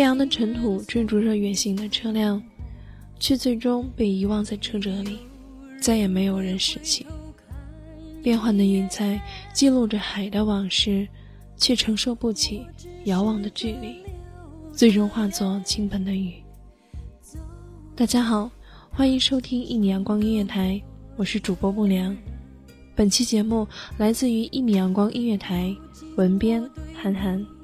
飞扬的尘土追逐着远行的车辆，却最终被遗忘在车辙里，再也没有人拾起。变幻的云彩记录着海的往事，却承受不起遥望的距离，最终化作倾盆的雨。大家好，欢迎收听一米阳光音乐台，我是主播不良。本期节目来自于一米阳光音乐台，文编韩寒。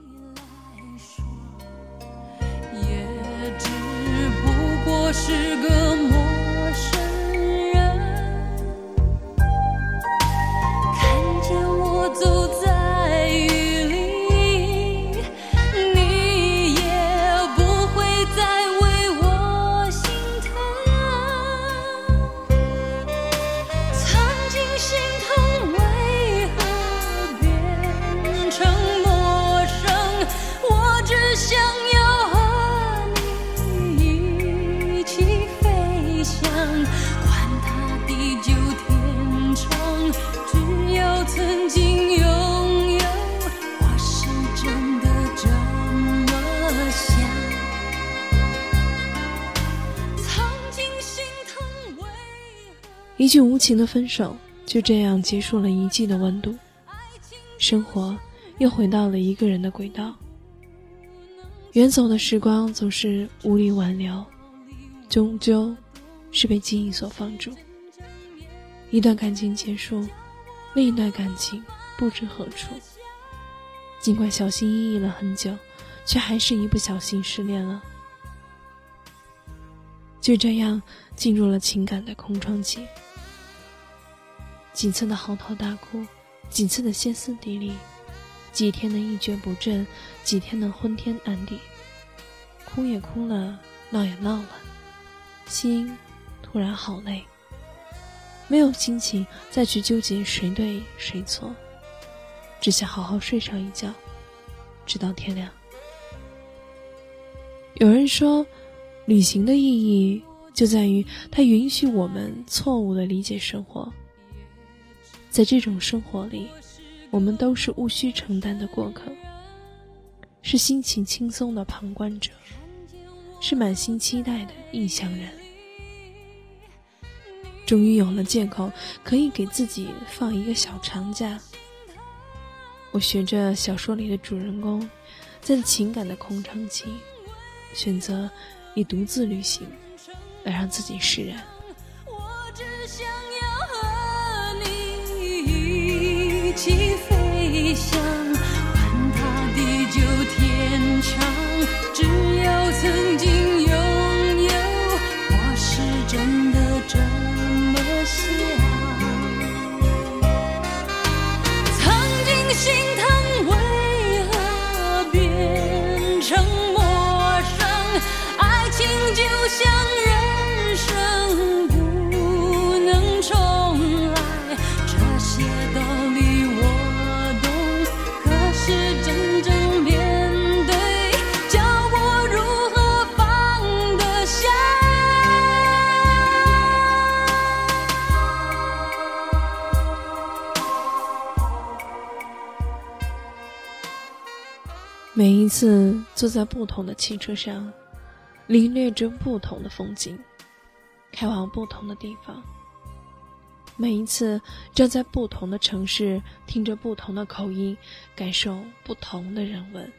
是个一句无情的分手，就这样结束了一季的温度。生活又回到了一个人的轨道。远走的时光总是无力挽留，终究是被记忆所放逐。一段感情结束，另一段感情不知何处。尽管小心翼翼了很久，却还是一不小心失恋了。就这样进入了情感的空窗期。几次的嚎啕大哭，几次的歇斯底里，几天的一蹶不振，几天的昏天暗地。哭也哭了，闹也闹了，心突然好累，没有心情再去纠结谁对谁错，只想好好睡上一觉，直到天亮。有人说，旅行的意义就在于它允许我们错误的理解生活。在这种生活里，我们都是无需承担的过客，是心情轻松的旁观者，是满心期待的异乡人。终于有了借口，可以给自己放一个小长假。我学着小说里的主人公，在情感的空窗期，选择以独自旅行，来让自己释然。飞翔，管它地久天长，每一次坐在不同的汽车上，领略着不同的风景，开往不同的地方。每一次站在不同的城市，听着不同的口音，感受不同的人文。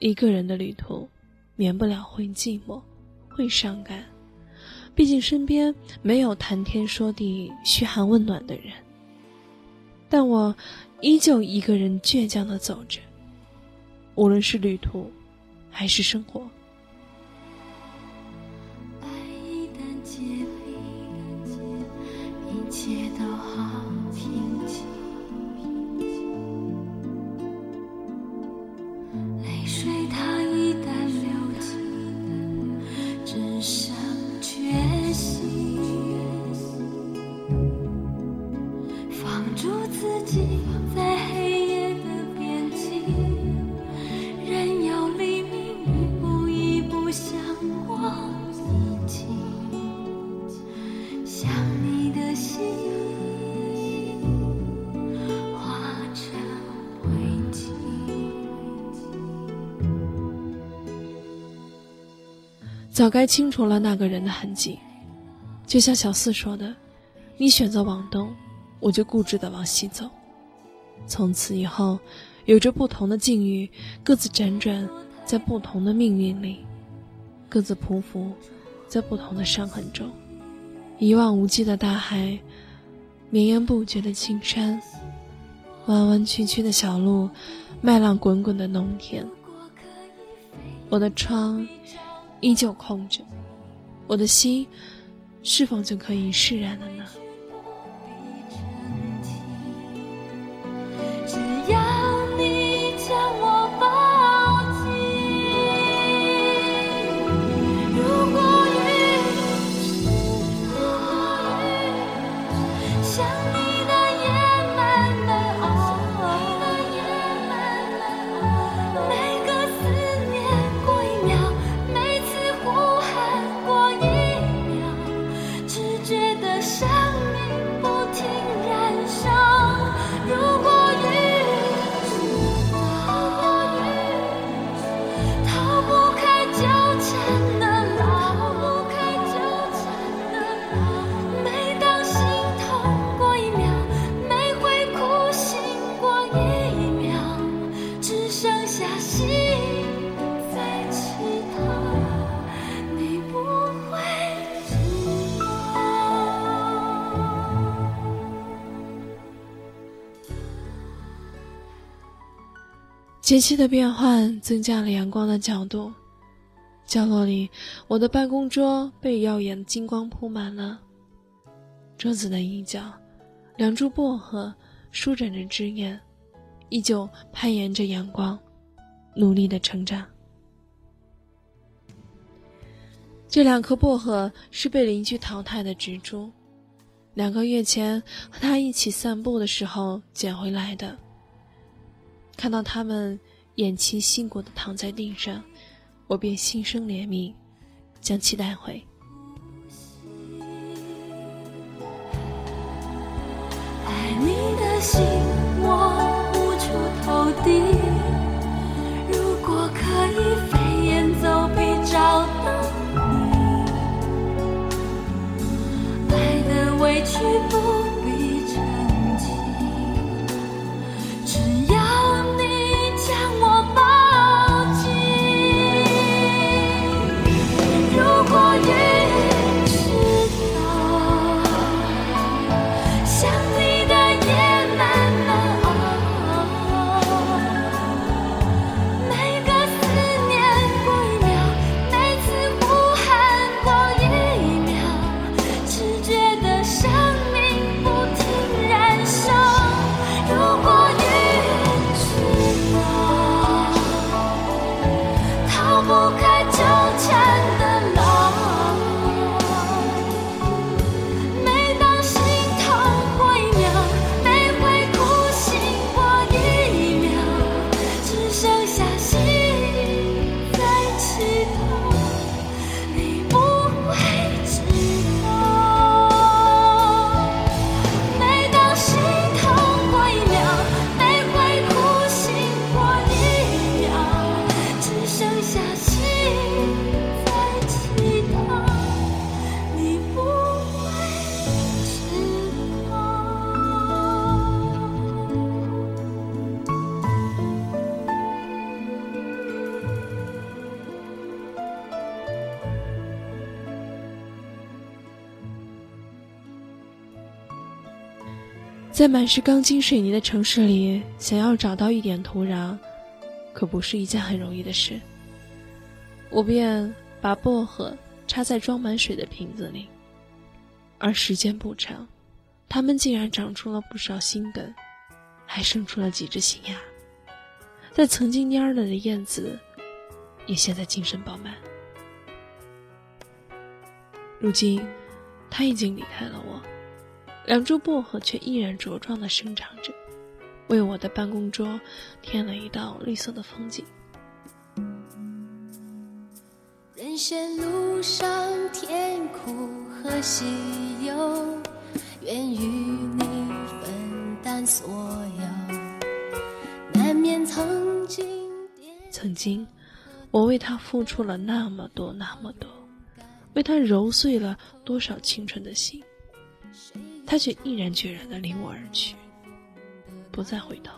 一个人的旅途，免不了会寂寞，会伤感。毕竟身边没有谈天说地、嘘寒问暖的人。但我依旧一个人倔强的走着，无论是旅途，还是生活。爱一旦结冰，一切都好平静。泪水它一旦流尽，只剩决心。放逐自己在早该清除了那个人的痕迹，就像小四说的：“你选择往东，我就固执的往西走。从此以后，有着不同的境遇，各自辗转在不同的命运里，各自匍匐在不同的伤痕中。一望无际的大海，绵延不绝的青山，弯弯曲曲的小路，麦浪滚滚的农田。我的窗。”依旧空着，我的心是否就可以释然了呢？节气的变换增加了阳光的角度，角落里，我的办公桌被耀眼的金光铺满了。桌子的一角，两株薄荷舒展着枝叶，依旧攀岩着阳光，努力的成长。这两颗薄荷是被邻居淘汰的植株，两个月前和他一起散步的时候捡回来的。看到他们偃旗息鼓地躺在地上，我便心生怜悯，将其带回。在满是钢筋水泥的城市里，想要找到一点土壤，可不是一件很容易的事。我便把薄荷插在装满水的瓶子里，而时间不长，它们竟然长出了不少新根，还生出了几只新芽。在曾经蔫了的燕子，也现在精神饱满。如今，他已经离开了我。两株薄荷却依然茁壮地生长着，为我的办公桌添了一道绿色的风景。人生路上甜苦和喜忧，愿与你分担所有。难免曾经，曾经，我为他付出了那么多那么多，为他揉碎了多少青春的心。他却毅然决然地离我而去，不再回头，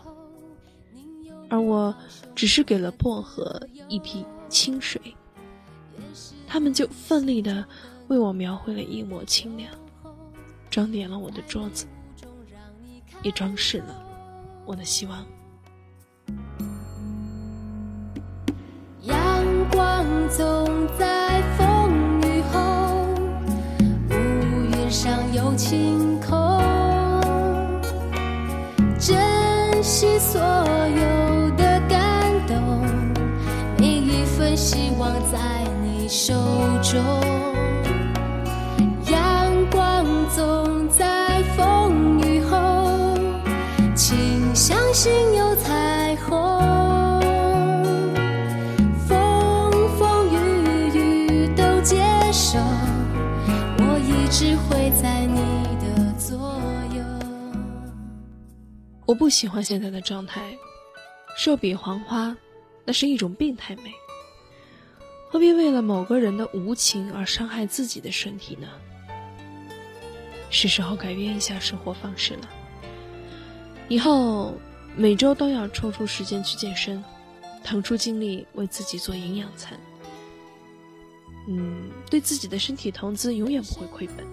而我只是给了薄荷一瓶清水，他们就奋力地为我描绘了一抹清凉，装点了我的桌子，也装饰了我的希望。阳光总在风雨后，乌云上有晴空，珍。惜所有的感动，每一份希望在你手中。阳光总在风雨后，请相信有我不喜欢现在的状态，瘦比黄花，那是一种病态美。何必为了某个人的无情而伤害自己的身体呢？是时候改变一下生活方式了。以后每周都要抽出时间去健身，腾出精力为自己做营养餐。嗯，对自己的身体投资永远不会亏本，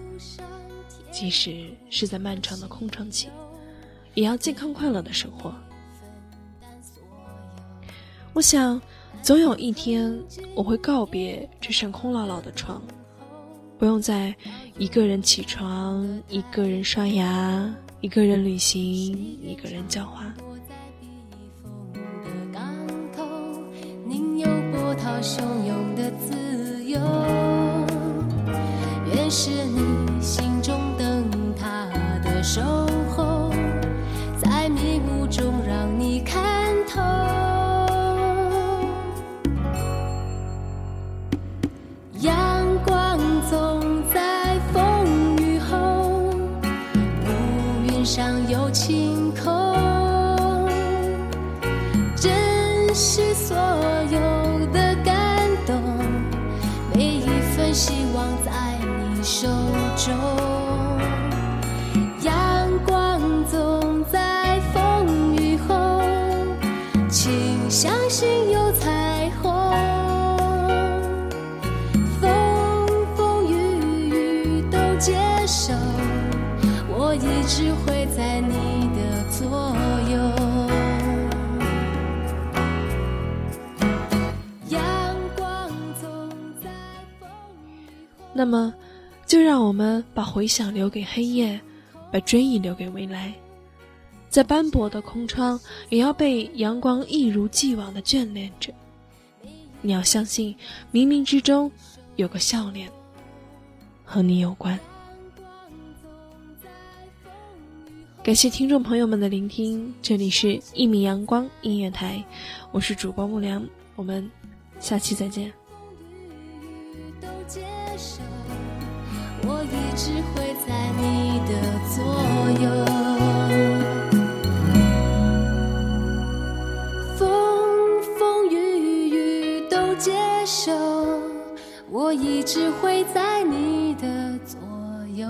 即使是在漫长的空窗期。也要健康快乐的生活。我想，总有一天我会告别这扇空落落的窗，不用再一个人起床，一个人刷牙，一个人旅行，一个人浇花。愿是你只会在你的左右。阳光总在风雨后。那么，就让我们把回响留给黑夜，把追忆留给未来。在斑驳的空窗，也要被阳光一如既往的眷恋着。你要相信，冥冥之中有个笑脸和你有关。感谢听众朋友们的聆听，这里是《一米阳光音乐台》，我是主播木良，我们下期再见风雨都接受。我一直会在你的左右，风风雨雨都接受，我一直会在你的左右。